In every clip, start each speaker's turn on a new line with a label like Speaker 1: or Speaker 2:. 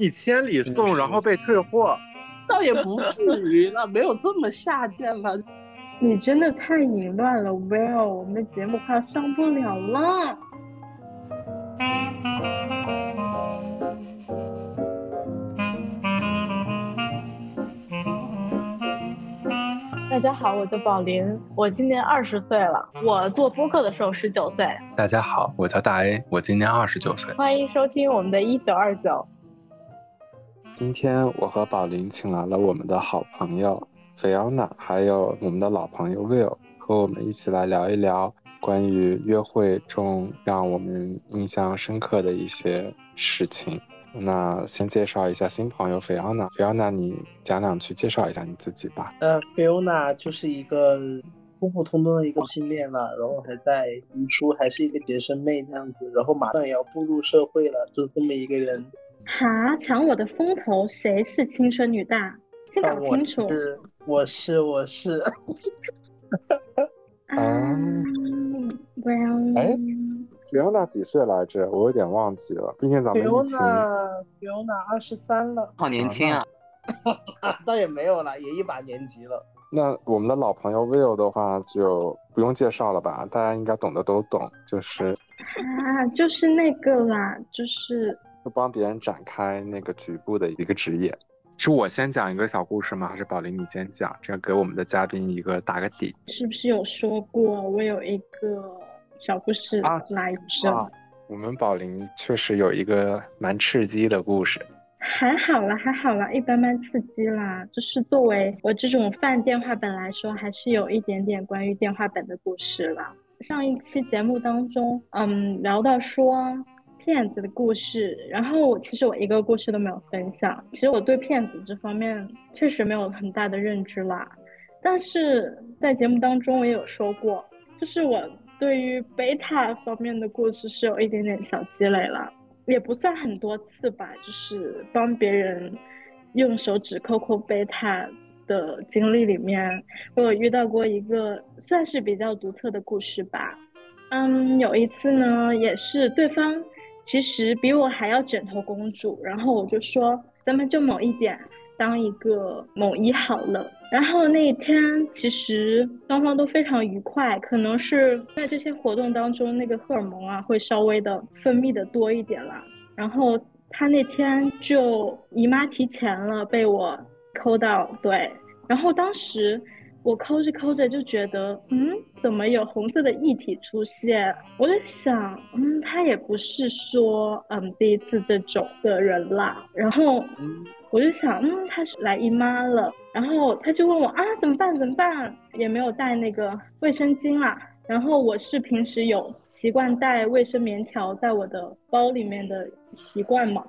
Speaker 1: 你千里送，然后被退货，
Speaker 2: 倒也不至于了，没有这么下贱了。
Speaker 3: 你真的太淫乱了，Will，我们的节目快要上不了了。大家好，我叫宝林，我今年二十岁了。我做播客的时候十九岁。
Speaker 1: 大家好，我叫大 A，我今年二十九岁。
Speaker 3: 欢迎收听我们的一九二九。
Speaker 4: 今天我和宝林请来了我们的好朋友菲奥娜，还有我们的老朋友 Will，和我们一起来聊一聊关于约会中让我们印象深刻的一些事情。那先介绍一下新朋友菲奥娜，菲奥娜，你讲两句介绍一下你自己吧。
Speaker 2: 呃，菲奥娜就是一个普普通通的一个同性恋了，然后还在读书，还是一个学生妹这样子，然后马上也要步入社会了，就是这么一个人。
Speaker 3: 哈，抢我的风头，谁是青春女大？先搞清楚。
Speaker 2: 我是，我是，我是。
Speaker 3: 啊，Well，
Speaker 4: 哎。菲欧娜几岁来着？我有点忘记了。毕竟咱们疫情。
Speaker 2: 菲欧娜二十三了，
Speaker 5: 好年轻啊！
Speaker 2: 倒也没有了，也一把年纪了。
Speaker 4: 那我们的老朋友 Will 的话就不用介绍了吧？大家应该懂的都懂，就是
Speaker 3: 啊，就是那个啦，就是
Speaker 4: 就帮别人展开那个局部的一个职业。是我先讲一个小故事吗？还是宝林你先讲？这样给我们的嘉宾一个打个底。
Speaker 3: 是不是有说过我有一个？小故事来着，
Speaker 4: 我们宝林确实有一个蛮刺激的故事，
Speaker 3: 还好啦，还好啦，一般般刺激啦。就是作为我这种泛电话本来说，还是有一点点关于电话本的故事了。上一期节目当中，嗯，聊到说骗子的故事，然后我其实我一个故事都没有分享。其实我对骗子这方面确实没有很大的认知啦，但是在节目当中我也有说过，就是我。对于贝塔方面的故事是有一点点小积累了，也不算很多次吧，就是帮别人用手指抠抠贝塔的经历里面，我有遇到过一个算是比较独特的故事吧。嗯，有一次呢，也是对方其实比我还要枕头公主，然后我就说咱们就某一点。当一个某一好了，然后那一天其实双方都非常愉快，可能是在这些活动当中，那个荷尔蒙啊会稍微的分泌的多一点啦。然后他那天就姨妈提前了，被我抠到，对，然后当时。我抠着抠着就觉得，嗯，怎么有红色的液体出现？我在想，嗯，他也不是说，嗯，第一次这种的人啦。然后，我就想，嗯，他是来姨妈了。然后他就问我啊，怎么办？怎么办？也没有带那个卫生巾啦。然后我是平时有习惯带卫生棉条在我的包里面的习惯嘛。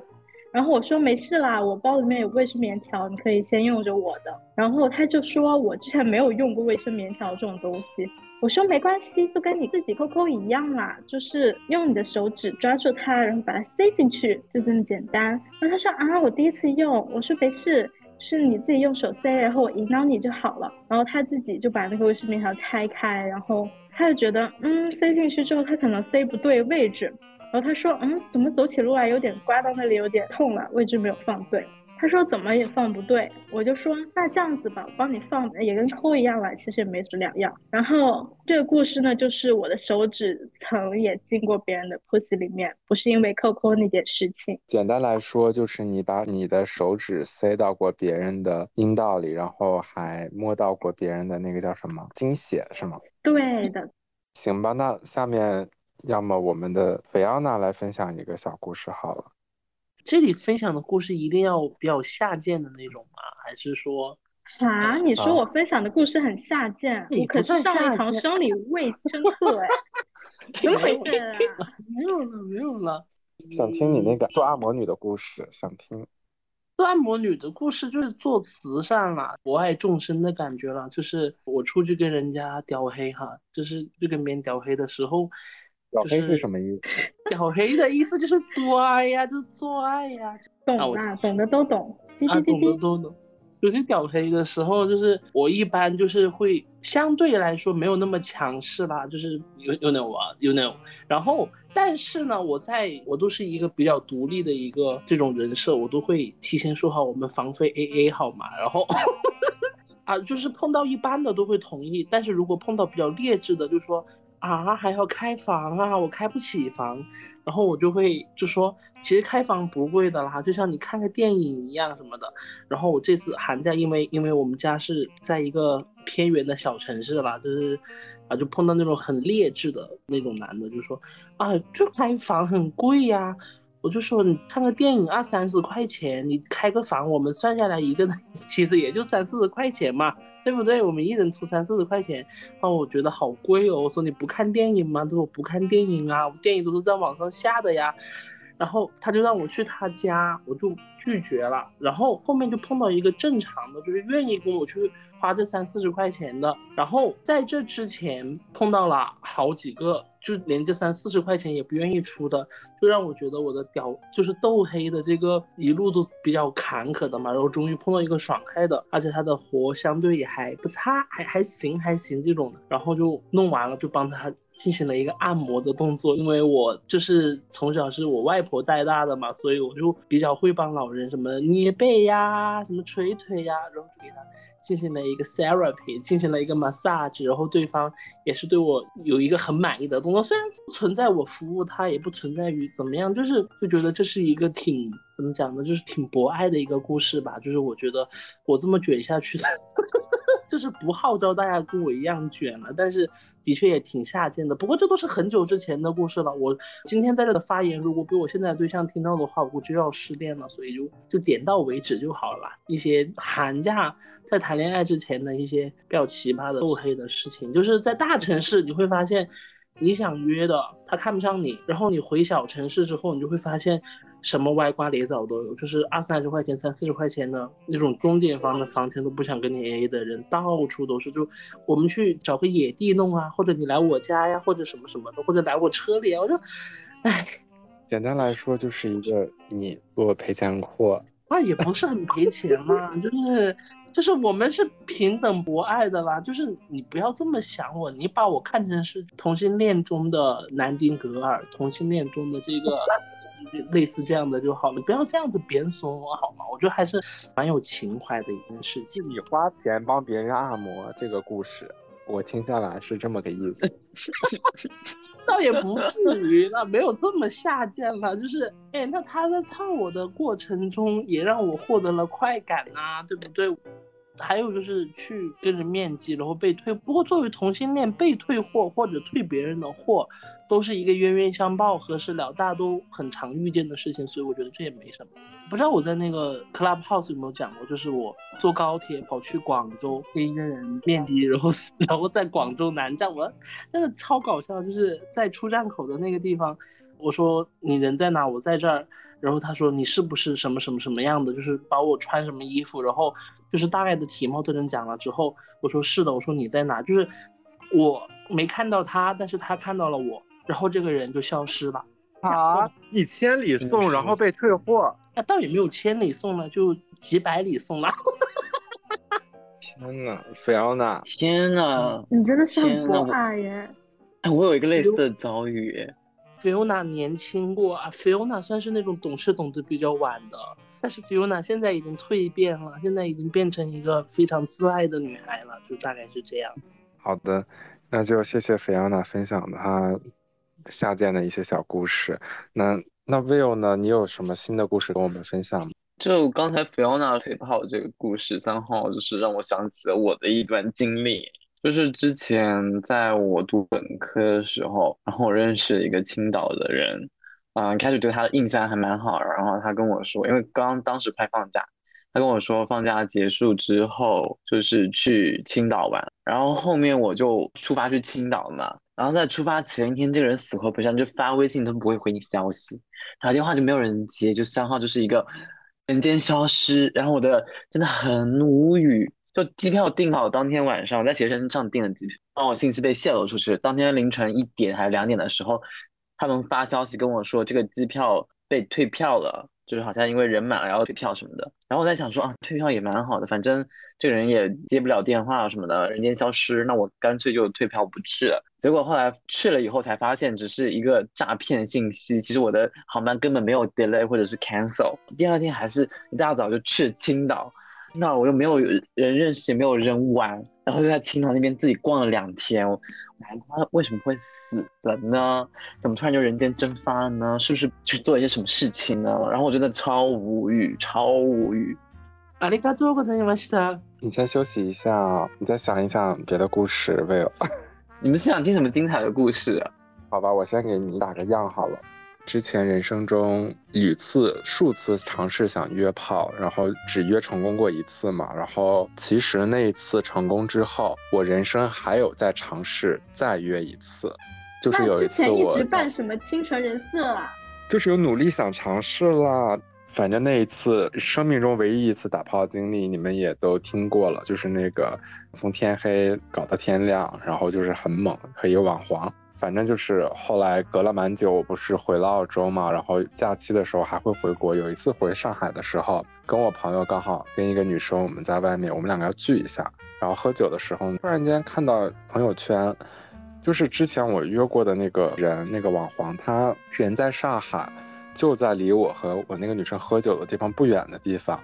Speaker 3: 然后我说没事啦，我包里面有卫生棉条，你可以先用着我的。然后他就说我之前没有用过卫生棉条这种东西。我说没关系，就跟你自己抠抠一样啦，就是用你的手指抓住它，然后把它塞进去，就这么简单。然后他说啊，我第一次用。我说没事，是你自己用手塞，然后我引导你就好了。然后他自己就把那个卫生棉条拆开，然后他就觉得嗯，塞进去之后他可能塞不对位置。然后他说，嗯，怎么走起路来有点刮到那里有点痛了，位置没有放对。他说怎么也放不对，我就说那这样子吧，我帮你放，也跟抠一样了，其实也没什么两样。然后这个故事呢，就是我的手指曾也进过别人的 pussy 里面，不是因为抠抠那件事情。
Speaker 4: 简单来说，就是你把你的手指塞到过别人的阴道里，然后还摸到过别人的那个叫什么精血，是吗？
Speaker 3: 对的。
Speaker 4: 行吧，那下面。要么我们的菲奥娜来分享一个小故事好了。
Speaker 2: 这里分享的故事一定要比较下贱的那种吗？还是说
Speaker 3: 啊？你说我分享的故事很下贱？我可是上一堂生理卫生课 哎，怎么回事啊？
Speaker 2: 没有了，没有了。
Speaker 4: 想听你那个做按摩女的故事，想听。
Speaker 2: 做按摩女的故事就是做慈善啦，博爱众生的感觉了。就是我出去跟人家屌黑哈，就是去跟别人屌黑的时候。
Speaker 4: 屌黑是什么意思？
Speaker 2: 屌黑的意思就是多爱呀，就是做爱呀。
Speaker 3: 懂啊，懂的都懂。
Speaker 2: 啊，懂的都懂。有些屌黑的时候，就是我一般就是会相对来说没有那么强势啦，就是有有那种有那种，然后但是呢，我在我都是一个比较独立的一个这种人设，我都会提前说好我们房费 A A 好吗？然后 啊，就是碰到一般的都会同意，但是如果碰到比较劣质的，就说啊还要开房啊，我开不起房。然后我就会就说，其实开房不贵的啦，就像你看个电影一样什么的。然后我这次寒假，因为因为我们家是在一个偏远的小城市啦，就是啊，就碰到那种很劣质的那种男的，就说啊，就开房很贵呀。我就说你看个电影二三十块钱，你开个房，我们算下来一个人 其实也就三四十块钱嘛，对不对？我们一人出三四十块钱，那我觉得好贵哦。我说你不看电影吗？他说我不看电影啊，电影都是在网上下的呀。然后他就让我去他家，我就拒绝了。然后后面就碰到一个正常的，就是愿意跟我去花这三四十块钱的。然后在这之前碰到了好几个，就连这三四十块钱也不愿意出的，就让我觉得我的屌就是豆黑的这个一路都比较坎坷的嘛。然后终于碰到一个爽开的，而且他的活相对也还不差，还还行还行这种的。然后就弄完了，就帮他。进行了一个按摩的动作，因为我就是从小是我外婆带大的嘛，所以我就比较会帮老人什么捏背呀，什么捶腿呀，然后就给他进行了一个 therapy，进行了一个 massage，然后对方也是对我有一个很满意的动作，虽然不存在我服务他，也不存在于怎么样，就是就觉得这是一个挺怎么讲呢，就是挺博爱的一个故事吧，就是我觉得我这么卷下去。就是不号召大家跟我一样卷了，但是的确也挺下贱的。不过这都是很久之前的故事了。我今天在这的发言，如果被我现在对象听到的话，我就要失恋了。所以就就点到为止就好了。一些寒假在谈恋爱之前的一些比较奇葩的、腹黑的事情，就是在大城市你会发现。你想约的，他看不上你，然后你回小城市之后，你就会发现什么歪瓜裂枣都有，就是二三十块钱、三四十块钱的那种钟点房的房钱都不想跟你 AA 的人到处都是。就我们去找个野地弄啊，或者你来我家呀，或者什么什么的，或者来我车里啊，我就，唉，
Speaker 4: 简单来说就是一个你我赔钱货，
Speaker 2: 那也不是很赔钱嘛，就是。就是我们是平等博爱的啦，就是你不要这么想我，你把我看成是同性恋中的南丁格尔，同性恋中的这个类似这样的就好了，不要这样子贬损我好吗？我觉得还是蛮有情怀的一件事。
Speaker 4: 就你花钱帮别人按摩这个故事，我听下来是这么个意思。
Speaker 2: 倒也不至于了，没有这么下贱了。就是，哎，那他在操我的过程中，也让我获得了快感呐，对不对？还有就是去跟人面基，然后被退。不过作为同性恋，被退货或者退别人的货，都是一个冤冤相报何时了，大家都很常遇见的事情，所以我觉得这也没什么。不知道我在那个 Club House 有没有讲过，就是我坐高铁跑去广州跟一个人面基，然后 然后在广州南站，我真的超搞笑，就是在出站口的那个地方，我说你人在哪？我在这儿。然后他说你是不是什么什么什么样的？就是把我穿什么衣服，然后就是大概的体貌特征讲了之后，我说是的，我说你在哪？就是我没看到他，但是他看到了我，然后这个人就消失了。
Speaker 1: 啊！你千里送，然后被退货？
Speaker 2: 那倒也没有千里送呢，就几百里送了。
Speaker 4: 天呐，菲奥娜！
Speaker 5: 天呐，
Speaker 3: 你真的是很博爱耶！
Speaker 5: 哎，我有一个类似的遭遇。
Speaker 2: Fiona 年轻过啊，Fiona 算是那种懂事懂得比较晚的，但是 Fiona 现在已经蜕变了，现在已经变成一个非常自爱的女孩了，就大概是这样。
Speaker 4: 好的，那就谢谢 Fiona 分享的她下贱的一些小故事。那那 Will 呢？你有什么新的故事跟我们分享吗？
Speaker 5: 就刚才 Fiona 腿炮这个故事，三号就是让我想起了我的一段经历。就是之前在我读本科的时候，然后我认识一个青岛的人，嗯，开始对他的印象还蛮好。然后他跟我说，因为刚当时快放假，他跟我说放假结束之后就是去青岛玩。然后后面我就出发去青岛嘛。然后在出发前一天，这个人死活不上，就发微信都不会回你消息，打电话就没有人接，就三号就是一个人间消失。然后我的真的很无语。就机票订好当天晚上，我在携程上订了机票，然后我信息被泄露出去。当天凌晨一点还是两点的时候，他们发消息跟我说这个机票被退票了，就是好像因为人满了要退票什么的。然后我在想说啊，退票也蛮好的，反正这个人也接不了电话什么的，人间消失，那我干脆就退票不去了。结果后来去了以后才发现，只是一个诈骗信息。其实我的航班根本没有 delay 或者是 cancel。第二天还是一大早就去青岛，那我又没有人认识，也没有人玩，然后就在青岛那边自己逛了两天。他为什么会死了呢？怎么突然就人间蒸发了呢？是不是去做一些什么事情呢？然后我真的超无语，超无语。
Speaker 2: 阿里嘎多，ございました。
Speaker 4: 你先休息一下，你再想一想别的故事，Will。
Speaker 5: 你们是想听什么精彩的故事啊？
Speaker 4: 好吧，我先给你打个样好了。 之前人生中屡次、数次尝试想约炮，然后只约成功过一次嘛。然后其实那一次成功之后，我人生还有再尝试再约一次，就是有一次我
Speaker 3: 一直扮什么清纯人设啊？
Speaker 4: 就是有努力想尝试啦。反正那一次生命中唯一一次打炮经历，你们也都听过了，就是那个从天黑搞到天亮，然后就是很猛，可以网黄。反正就是后来隔了蛮久，我不是回了澳洲嘛，然后假期的时候还会回国。有一次回上海的时候，跟我朋友刚好跟一个女生我们在外面，我们两个要聚一下。然后喝酒的时候，突然间看到朋友圈，就是之前我约过的那个人，那个网黄，他人在上海，就在离我和我那个女生喝酒的地方不远的地方。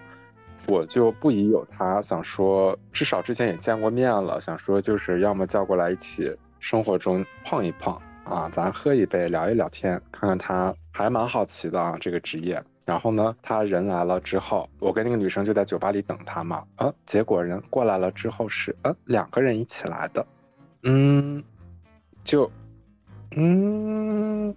Speaker 4: 我就不疑有他，想说至少之前也见过面了，想说就是要么叫过来一起。生活中碰一碰啊，咱喝一杯聊一聊天，看看他还蛮好奇的啊这个职业。然后呢，他人来了之后，我跟那个女生就在酒吧里等他嘛。啊，结果人过来了之后是呃两个人一起来的，嗯，就嗯，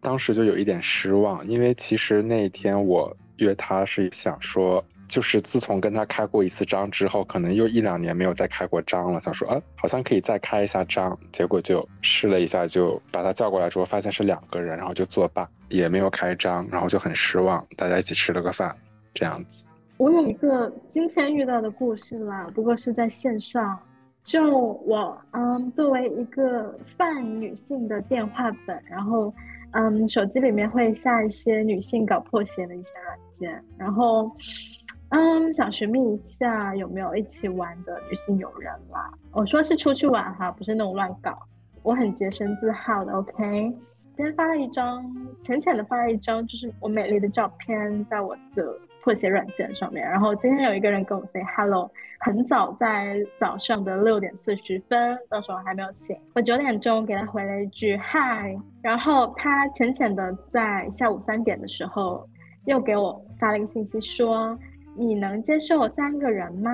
Speaker 4: 当时就有一点失望，因为其实那一天我约他是想说。就是自从跟他开过一次张之后，可能又一两年没有再开过张了。想说，啊，好像可以再开一下张，结果就试了一下，就把他叫过来之后，发现是两个人，然后就作罢，也没有开张，然后就很失望。大家一起吃了个饭，这样子。
Speaker 3: 我有一个今天遇到的故事啦，不过是在线上。就我，嗯，作为一个泛女性的电话本，然后，嗯，手机里面会下一些女性搞破鞋的一些软件，然后。嗯，想寻觅一下有没有一起玩的女性友人啦。我说是出去玩哈，不是那种乱搞。我很洁身自好的，OK。今天发了一张浅浅的发了一张，就是我美丽的照片在我的破鞋软件上面。然后今天有一个人跟我 say hello，很早在早上的六点四十分，到时候还没有醒。我九点钟给他回了一句 hi，然后他浅浅的在下午三点的时候又给我发了一个信息说。你能接受三个人吗？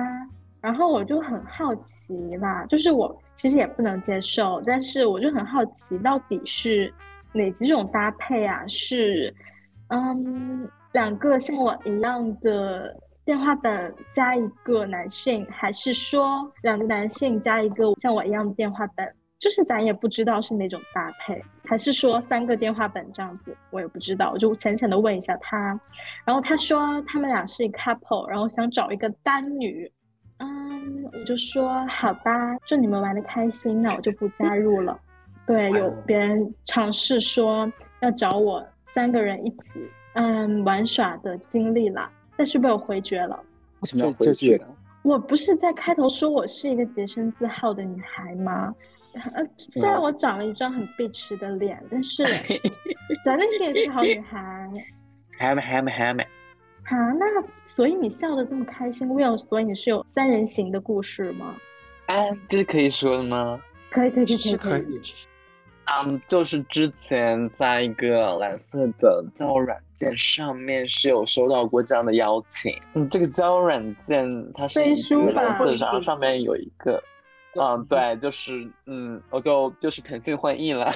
Speaker 3: 然后我就很好奇啦，就是我其实也不能接受，但是我就很好奇，到底是哪几种搭配啊？是，嗯，两个像我一样的电话本加一个男性，还是说两个男性加一个像我一样的电话本？就是咱也不知道是哪种搭配，还是说三个电话本这样子，我也不知道。我就浅浅的问一下他，然后他说他们俩是一 couple，然后想找一个单女。嗯，我就说好吧，祝你们玩的开心，那我就不加入了。对，有别人尝试说要找我三个人一起嗯玩耍的经历啦，但是被我回绝了。
Speaker 5: 为什么要回绝？
Speaker 3: 我不是在开头说我是一个洁身自好的女孩吗？呃，虽然我长了一张很碧池的脸，但是 咱内心也是个好女孩。
Speaker 5: 还没还没还没。
Speaker 3: 好，那所以你笑的这么开心，Will，所以你是有三人行的故事吗？
Speaker 5: 哎，这是可以说的吗？
Speaker 3: 可以可以可以
Speaker 4: 可以。
Speaker 5: 嗯，就是之前在一个蓝色的交友软件上面是有收到过这样的邀请。嗯，这个交友软件它是蓝色上上面有一个。嗯，对，就是嗯，我就就是腾讯会议了。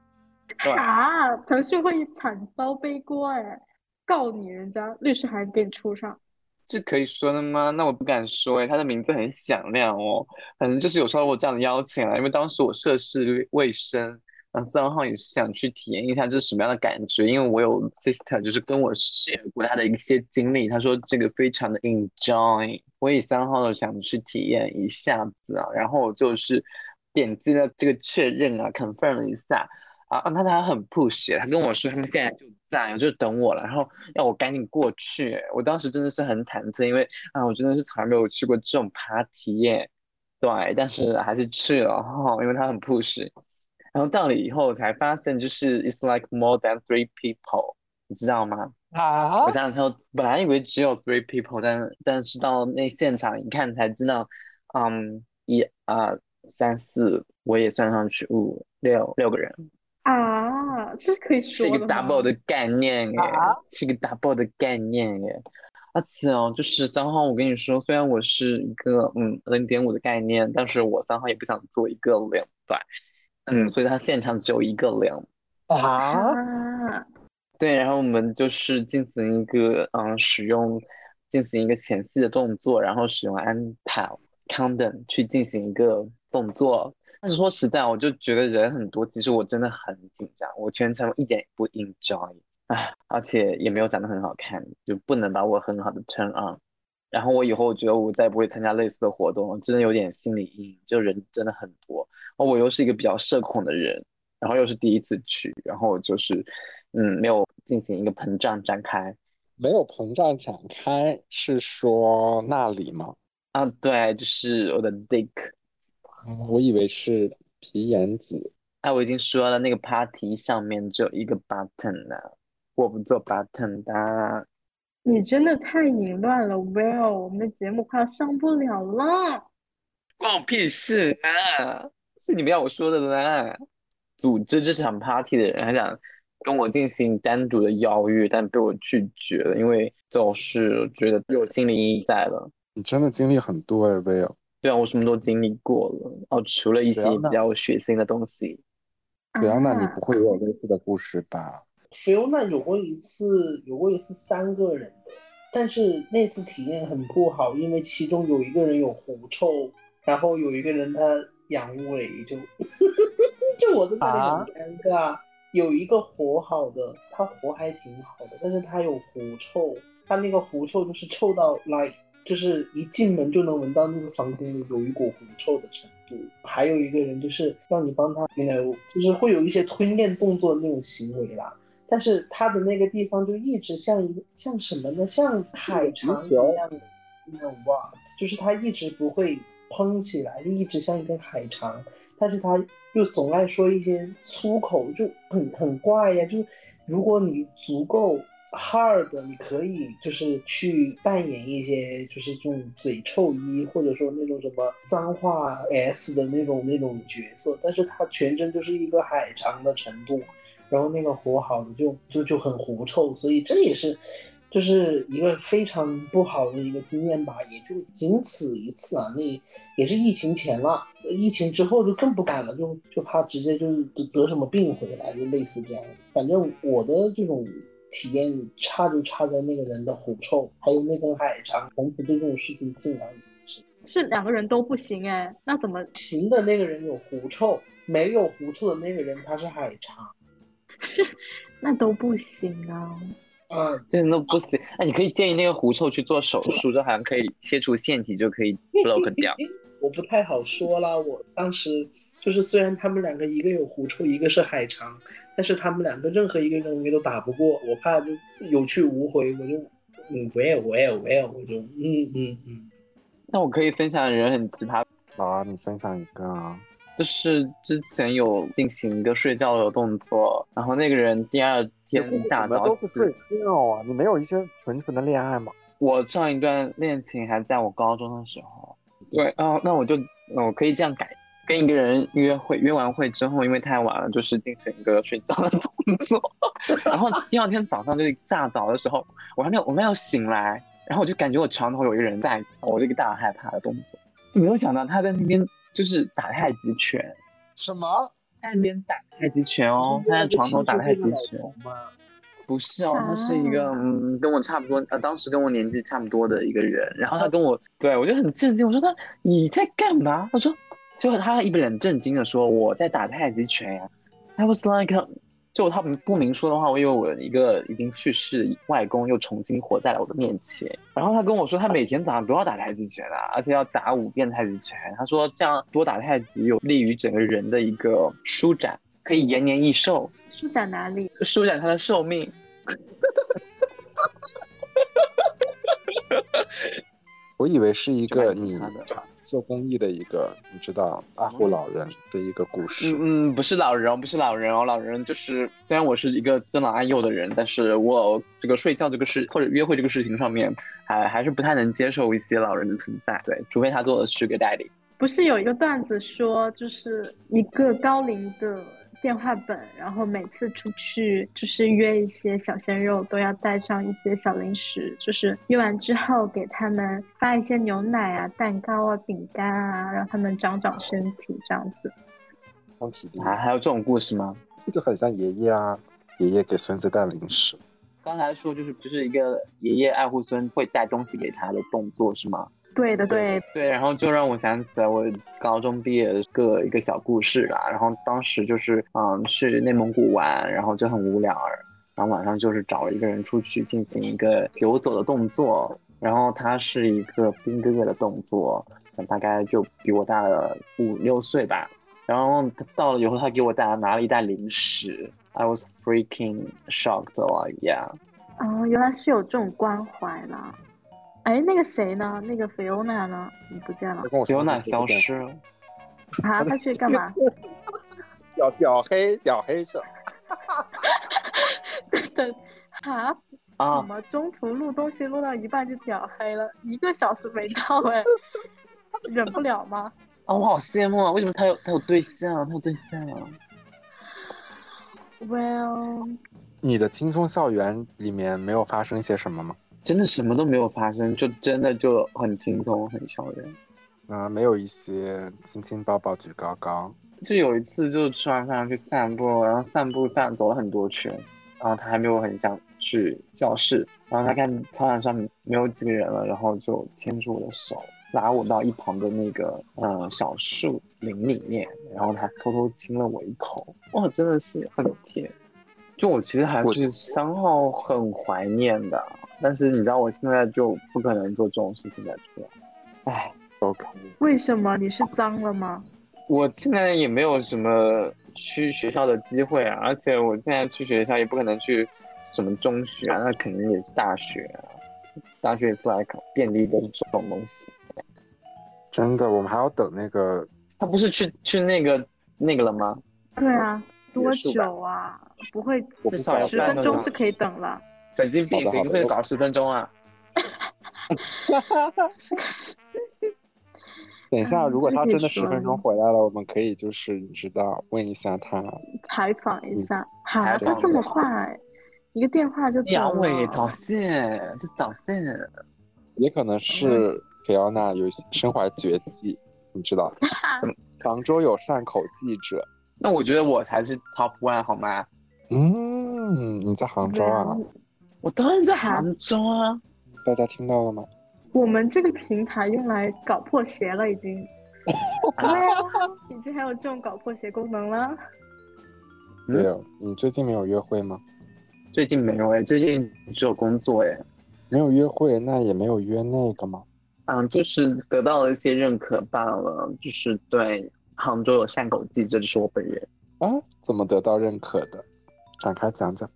Speaker 3: 啥？腾讯会议惨遭背锅哎，告你，人家律师函给你出上。
Speaker 5: 这可以说的吗？那我不敢说哎，他的名字很响亮哦。反正就是有收到过这样的邀请啊，因为当时我涉世未深。那三号也是想去体验一下这是什么样的感觉，因为我有 sister 就是跟我 share 过他的一些经历，他说这个非常的 enjoy，我也三号想去体验一下子啊，然后就是点击了这个确认啊，confirm 了一下啊，那他很 push，他跟我说他们现在就在，就等我了，然后要我赶紧过去。我当时真的是很忐忑，因为啊，我真的是从来没有去过这种 party。对，但是还是去了哈，因为他很 push。然后到了以后才发现，就是 it's like more than three people，你知道吗？
Speaker 1: 啊！
Speaker 5: 我想想，本来以为只有 three people，但但是到那现场一看才知道，嗯，一二三四，我也算上去五六六个人
Speaker 3: 啊，这可以说
Speaker 5: 是一个 double 的概念耶，是一个 double 的概念耶。而且哦，就是三号，我跟你说，虽然我是一个嗯零点五的概念，但是我三号也不想做一个零，对，嗯，所以他现场只有一个零
Speaker 1: 啊。
Speaker 5: 对，然后我们就是进行一个嗯，使用进行一个前戏的动作，然后使用安踏 condom 去进行一个动作。但是说实在，我就觉得人很多，其实我真的很紧张，我全程一点也不 enjoy，唉，而且也没有长得很好看，就不能把我很好的 turn on。然后我以后我觉得我再也不会参加类似的活动了，真的有点心理阴影，就人真的很多，我又是一个比较社恐的人。然后又是第一次去，然后就是，嗯，没有进行一个膨胀展开，
Speaker 4: 没有膨胀展开是说那里吗？
Speaker 5: 啊，对，就是我的 dick，
Speaker 4: 我以为是皮炎子。
Speaker 5: 哎，我已经说了，那个 party 上面只有一个 button 了，我不做 button 的。
Speaker 3: 你真的太淫乱了，Will，我们的节目快要上不了了。
Speaker 5: 关我屁事啊！是你们要我说的啦。组织这场 party 的人还想跟我进行单独的邀约，但被我拒绝了，因为就是觉得有心理阴影在了。
Speaker 4: 你真的经历很多哎，Will。
Speaker 5: 对啊，我什么都经历过了哦，除了一些比较血腥的东西。
Speaker 4: Fiona，你不会有类似的故事吧
Speaker 2: ？Fiona 有过一次，有过一次三个人的，但是那次体验很不好，因为其中有一个人有狐臭，然后有一个人他阳痿，就。就我在那里很尴尬，有一个活好的，他活还挺好的，但是他有狐臭，他那个狐臭就是臭到 like，就是一进门就能闻到那个房间里有一股狐臭的程度。还有一个人就是让你帮他就是会有一些吞咽动作的那种行为啦，但是他的那个地方就一直像一个像什么呢？像海肠一样的，know what？就是他一直不会蓬起来，就一直像一根海肠。但是他又总爱说一些粗口，就很很怪呀。就如果你足够 hard，你可以就是去扮演一些就是这种嘴臭一，或者说那种什么脏话 S 的那种那种角色。但是他全真就是一个海肠的程度，然后那个活好的就就就很狐臭，所以这也是。就是一个非常不好的一个经验吧，也就仅此一次啊。那也是疫情前了，疫情之后就更不敢了，就就怕直接就是得得什么病回来，就类似这样。反正我的这种体验差就差在那个人的狐臭，还有那根海肠，从此对这种事情敬而远之。
Speaker 3: 是两个人都不行哎，那怎么
Speaker 2: 行的那个人有狐臭，没有狐臭的那个人他是海肠，
Speaker 3: 那都不行啊。
Speaker 2: 嗯，
Speaker 5: 真的不行。哎，你可以建议那个狐臭去做手术，就好像可以切除腺体，就可以 block 掉。
Speaker 2: 我不太好说啦。我当时就是，虽然他们两个一个有狐臭，一个是海肠，但是他们两个任何一个人我都打不过，我怕就有去无回，我就嗯，我也我也我也我就嗯嗯嗯。
Speaker 5: 那我可以分享的人很奇葩。
Speaker 4: 好啊，你分享一个啊。
Speaker 5: 就是之前有进行一个睡觉的动作，然后那个人第二天一大早
Speaker 1: 都是睡觉啊，你没有一些纯纯的恋爱吗？
Speaker 5: 我上一段恋情还在我高中的时候。对啊，那我就我可以这样改，跟一个人约会，约完会之后，因为太晚了，就是进行一个睡觉的动作，然后第二天早上就大早的时候，我还没有我没有醒来，然后我就感觉我床头有一个人在，我这个大害怕的动作，就没有想到他在那边。就是打太极拳，
Speaker 1: 什么？
Speaker 5: 在那边打太极拳哦，他在床头打太极拳。不是哦，他是一个嗯，跟我差不多，呃，当时跟我年纪差不多的一个人。然后他跟我，对我就很震惊，我说他你在干嘛？他说，就他一脸震惊的说我在打太极拳呀。I was like. 就他不明说的话，我以为我一个已经去世外公又重新活在了我的面前。然后他跟我说，他每天早上都要打太极拳啊，而且要打五遍太极拳。他说这样多打太极有利于整个人的一个舒展，可以延年益寿。
Speaker 3: 舒展哪里？
Speaker 5: 舒展他的寿命。
Speaker 4: 我以为是一个你做公益的一个，你知道爱护老人的一个故事。
Speaker 5: 嗯嗯，不是老人哦，不是老人哦，老人就是虽然我是一个尊老爱幼的人，但是我这个睡觉这个事或者约会这个事情上面，还还是不太能接受一些老人的存在。对，除非他做的 Sugar Daddy。
Speaker 3: 不是有一个段子说，就是一个高龄的电话本，然后每次出去就是约一些小鲜肉，都要带上一些小零食，就是约完之后给他们发一些牛奶啊、蛋糕啊、饼干啊，让他们长长身体这样子。
Speaker 4: 充体力，
Speaker 5: 还还有这种故事吗？
Speaker 4: 这就很像爷爷啊，爷爷给孙子带零食。
Speaker 5: 刚才说就是就是一个爷爷爱护孙会带东西给他的动作是吗？
Speaker 3: 对的，对，
Speaker 5: 对，然后就让我想起来我高中毕业的个一个小故事啦。然后当时就是嗯去内蒙古玩，然后就很无聊，然后晚上就是找了一个人出去进行一个游走的动作，然后他是一个兵哥哥的动作，大概就比我大了五六岁吧。然后他到了以后，他给我带拿了一袋零食，I was freaking shocked like yeah。
Speaker 3: 哦，原来是有这种关怀啦。哎，那个谁呢？那个菲欧娜呢？你不见了
Speaker 4: 他跟我说
Speaker 5: 刘娜消失了，
Speaker 3: 啊？他去干嘛？
Speaker 4: 屌屌黑屌黑去了。
Speaker 3: 等啊？
Speaker 5: 啊
Speaker 3: 怎么中途录东西录到一半就屌黑了？一个小时没到哎，忍不了吗
Speaker 5: 啊，我好羡慕啊！为什么他有他有对象？他有对象啊
Speaker 3: ？？Well，
Speaker 4: 你的轻松校园里面没有发生些什么吗？
Speaker 5: 真的什么都没有发生，就真的就很轻松，很校园。
Speaker 4: 啊，没有一些亲亲抱抱举高高。
Speaker 5: 就有一次，就吃完饭去散步，然后散步散走了很多圈，然后他还没有很想去教室，然后他看操场上没有几个人了，然后就牵住我的手，拉我到一旁的那个呃小树林里面，然后他偷偷亲了我一口，哇，真的是很甜。就我其实还是三号很怀念的，但是你知道我现在就不可能做这种事情再出来，唉。
Speaker 4: 都可以。
Speaker 3: 为什么你是脏了吗？
Speaker 5: 我现在也没有什么去学校的机会啊，而且我现在去学校也不可能去什么中学啊，那肯定也是大学啊。大学也是来考便利的这种东西。
Speaker 4: 真的，我们还要等那个
Speaker 5: 他不是去去那个那个了吗？
Speaker 3: 对啊，多久啊？不会
Speaker 5: 至少要
Speaker 3: 十分钟是可以等了。
Speaker 5: 神经病，谁会搞十分钟啊？
Speaker 4: 等一下，
Speaker 3: 嗯
Speaker 4: 如果他真的十分钟回来了，我们可以就是你知道问一下他。
Speaker 3: 采访一下，哈，
Speaker 5: 采访
Speaker 3: 他这么快，一个电话就走
Speaker 5: 阳痿。早泄，这早泄。
Speaker 4: 也可能是菲奥娜有身怀绝技，你知道？
Speaker 5: 什么？
Speaker 4: 常州有善口记者。
Speaker 5: 那我觉得我才是 top one 好吗？
Speaker 4: 嗯，你在杭州啊？
Speaker 5: 我当然在杭州啊。
Speaker 4: 大家听到了吗？
Speaker 3: 我们这个平台用来搞破鞋了，已经。对啊，已经还有这种搞破鞋功能了。
Speaker 5: 嗯
Speaker 4: 对哦，你最近没有约会吗？
Speaker 5: 最近没有哎，最近只有工作哎。
Speaker 4: 没有约会，那也没有约那个吗？
Speaker 5: 嗯，就是得到了一些认可罢了，就是对杭州有善狗记，这就是我本人。
Speaker 4: 啊，怎么得到认可的？展开讲讲。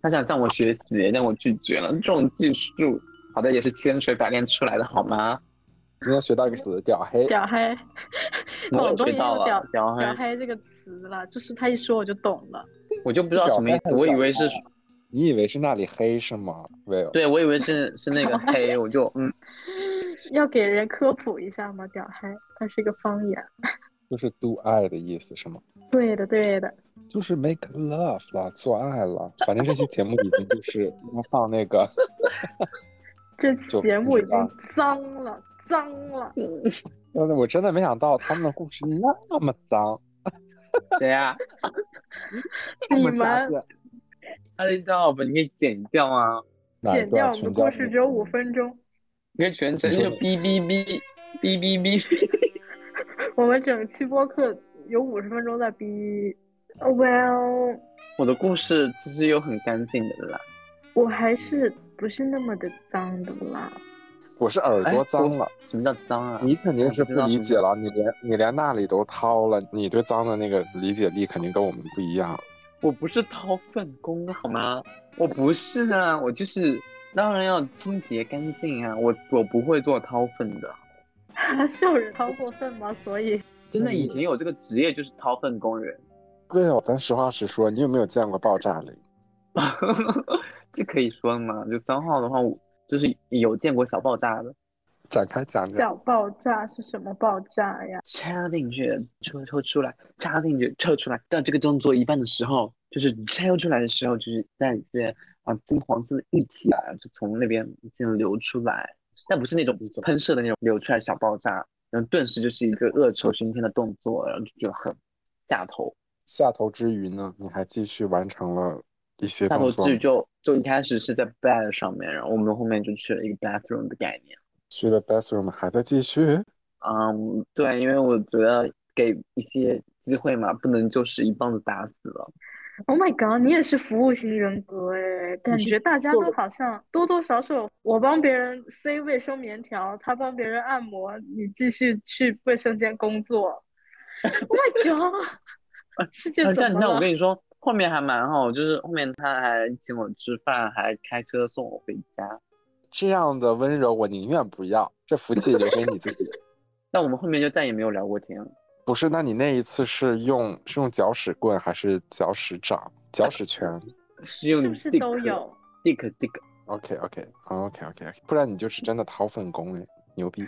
Speaker 5: 他想向我学习，但我拒绝了。这种技术，好的也是千锤百炼出来的，好吗？
Speaker 4: 今天学到一个词，屌黑。
Speaker 3: 屌黑，
Speaker 5: 我
Speaker 3: 广东
Speaker 5: 学到了
Speaker 3: 也有屌
Speaker 5: 屌黑
Speaker 3: 屌黑这个词了，就是他一说我就懂了。
Speaker 5: 我就不知道什么意思，我以为是，
Speaker 4: 你以为是那里黑是吗？Will，
Speaker 5: 对我以为是是那个黑，我就嗯，
Speaker 3: 要给人科普一下吗？屌黑，它是一个方言。
Speaker 4: 就是 “do 爱的意思是吗？
Speaker 3: 对的，对的。
Speaker 4: 就是 make love 了，做爱了。反正这期节目已经就是要放那个，
Speaker 3: 这
Speaker 4: 期
Speaker 3: 节目已经脏了，脏了。
Speaker 4: 我真的没想到他们的故事那么脏，
Speaker 5: 谁呀、
Speaker 3: 你们
Speaker 4: 贱。
Speaker 5: 他的照吧，你可以剪掉啊，
Speaker 3: 剪掉我们的故事只有五分钟，
Speaker 5: 你全程就哔哔哔哔哔哔。
Speaker 3: 我们整期播客有五十分钟在逼。Oh well，
Speaker 5: 我的故事其实有很干净的啦，
Speaker 3: 我还是不是那么的脏的啦。
Speaker 4: 我是耳朵脏了，
Speaker 5: 什么叫脏啊？
Speaker 4: 你肯定是不理解了，你连你连那里都掏了，你对脏的那个理解力肯定跟我们不一样。
Speaker 5: 我不是掏粪工好吗？我不是啊，我就是当然要清洁干净啊，我我不会做掏粪的。
Speaker 3: 是有人掏过粪吗？所以
Speaker 5: 真的以前有这个职业就是掏粪工人。
Speaker 4: 对哦，咱实话实说，你有没有见过爆炸雷？
Speaker 5: 这可以说吗？就三号的话，我就是有见过小爆炸的。
Speaker 4: 展开讲讲。
Speaker 3: 小爆炸是什么爆炸呀？
Speaker 5: 插进去，抽抽出来，插进去，抽出来。但这个动作一半的时候，就是抽出来的时候，就是在一些啊金黄色的液体啊，就从那边进流出来，但不是那种喷射的那种流出来小爆炸，然后顿时就是一个恶臭熏天的动作，然后就觉得很下头。
Speaker 4: 下头之余呢，你还继续完成了一些
Speaker 5: 下头之余就就一开始是在 bed 上面，然后我们后面就去了一个 bathroom 的概念。
Speaker 4: 去了 bathroom 还在继续？
Speaker 5: 嗯，对，因为我觉得给一些机会嘛，不能就是一棒子打死了。
Speaker 3: Oh my god，你也是服务型人格哎，感觉大家都好像多多少少，我帮别人塞卫生棉条，他帮别人按摩，你继续去卫生间工作。Oh my god！世界怎么了？
Speaker 5: 那我跟你说，后面还蛮好，就是后面他还请我吃饭，还开车送我回家。
Speaker 4: 这样的温柔，我宁愿不要，这福气留给你自己。
Speaker 5: 那我们后面就再也没有聊过天了。
Speaker 4: 不是，那你那一次是用是用搅屎棍还是搅屎掌、搅屎拳？
Speaker 5: 是用
Speaker 3: 是不是都有
Speaker 5: ？Dick Dick。
Speaker 4: OK OK OK OK OK，不然你就是真的掏粪工哎，牛逼！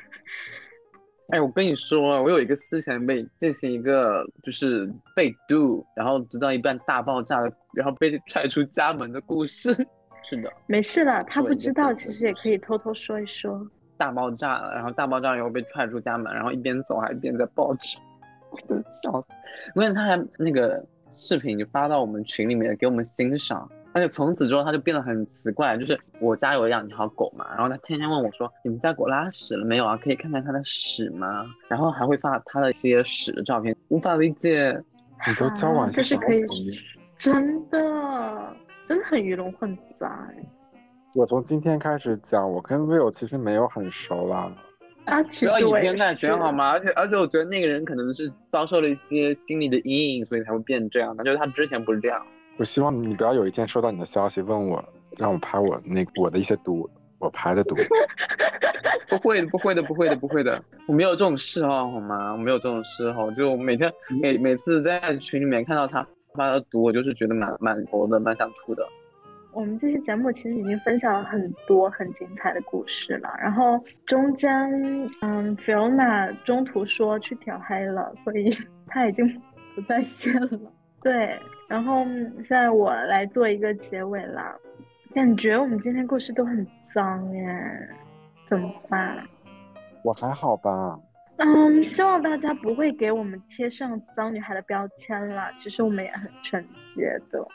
Speaker 5: 哎，我跟你说，我有一个之前被进行一个就是被 do，然后直到一半大爆炸，然后被 踹出家门的故事。是的，
Speaker 3: 没事了，他不知道，其实也可以偷偷说一说。
Speaker 5: 大爆炸了，然后大爆炸以后被踹出家门，然后一边走还一边在报纸，我真的笑死。因为他还那个视频就发到我们群里面给我们欣赏。而且从此之后，他就变得很奇怪。就是我家有养一条狗嘛，然后他天天问我说：“你们家狗拉屎了没有啊？可以看看它的屎吗？”然后还会发他的一些屎的照片，无法理解。
Speaker 4: 你都交往
Speaker 3: 这是可以，真的，真的很鱼龙混杂。
Speaker 4: 我从今天开始讲，我跟 Will 其实没有很熟啦。
Speaker 3: 啊，不
Speaker 5: 要以偏概全好吗？而且而且，我觉得那个人可能是遭受了一些心理的阴影，所以才会变这样。他就是他之前不是这样。
Speaker 4: 我希望你不要有一天收到你的消息问我，让我排我那我的一些毒，我排的毒。
Speaker 5: 不会的，不会的，不会的，不会的，我没有这种嗜好，好吗？我没有这种嗜好，就每天每每次在群里面看到他发的毒，我就是觉得蛮蛮头的，蛮想吐的。
Speaker 3: 我们这期节目其实已经分享了很多很精彩的故事了，然后中间，嗯，Fiona 中途说去调嗨了，所以 他已经不在线了。对。然后现在我来做一个结尾啦，感觉我们今天故事都很脏耶，怎么办？
Speaker 4: 我还好吧。
Speaker 3: 嗯，希望大家不会给我们贴上脏女孩的标签啦。其实我们也很纯洁的。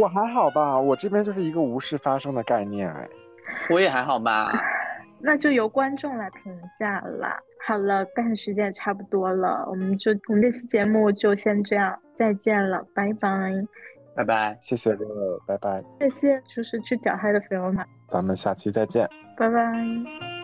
Speaker 4: 我还好吧，我这边就是一个无事发生的概念哎。
Speaker 5: 我也还好吧。
Speaker 3: 那就由观众来评价啦。好了，看时间也差不多了，我们就我们这期节目就先这样。再见了，拜拜，
Speaker 5: 拜拜，
Speaker 4: 谢谢乐，拜拜，
Speaker 3: 谢谢，就是去屌嗨的 Fiona，
Speaker 4: 咱们下期再见，
Speaker 3: 拜拜。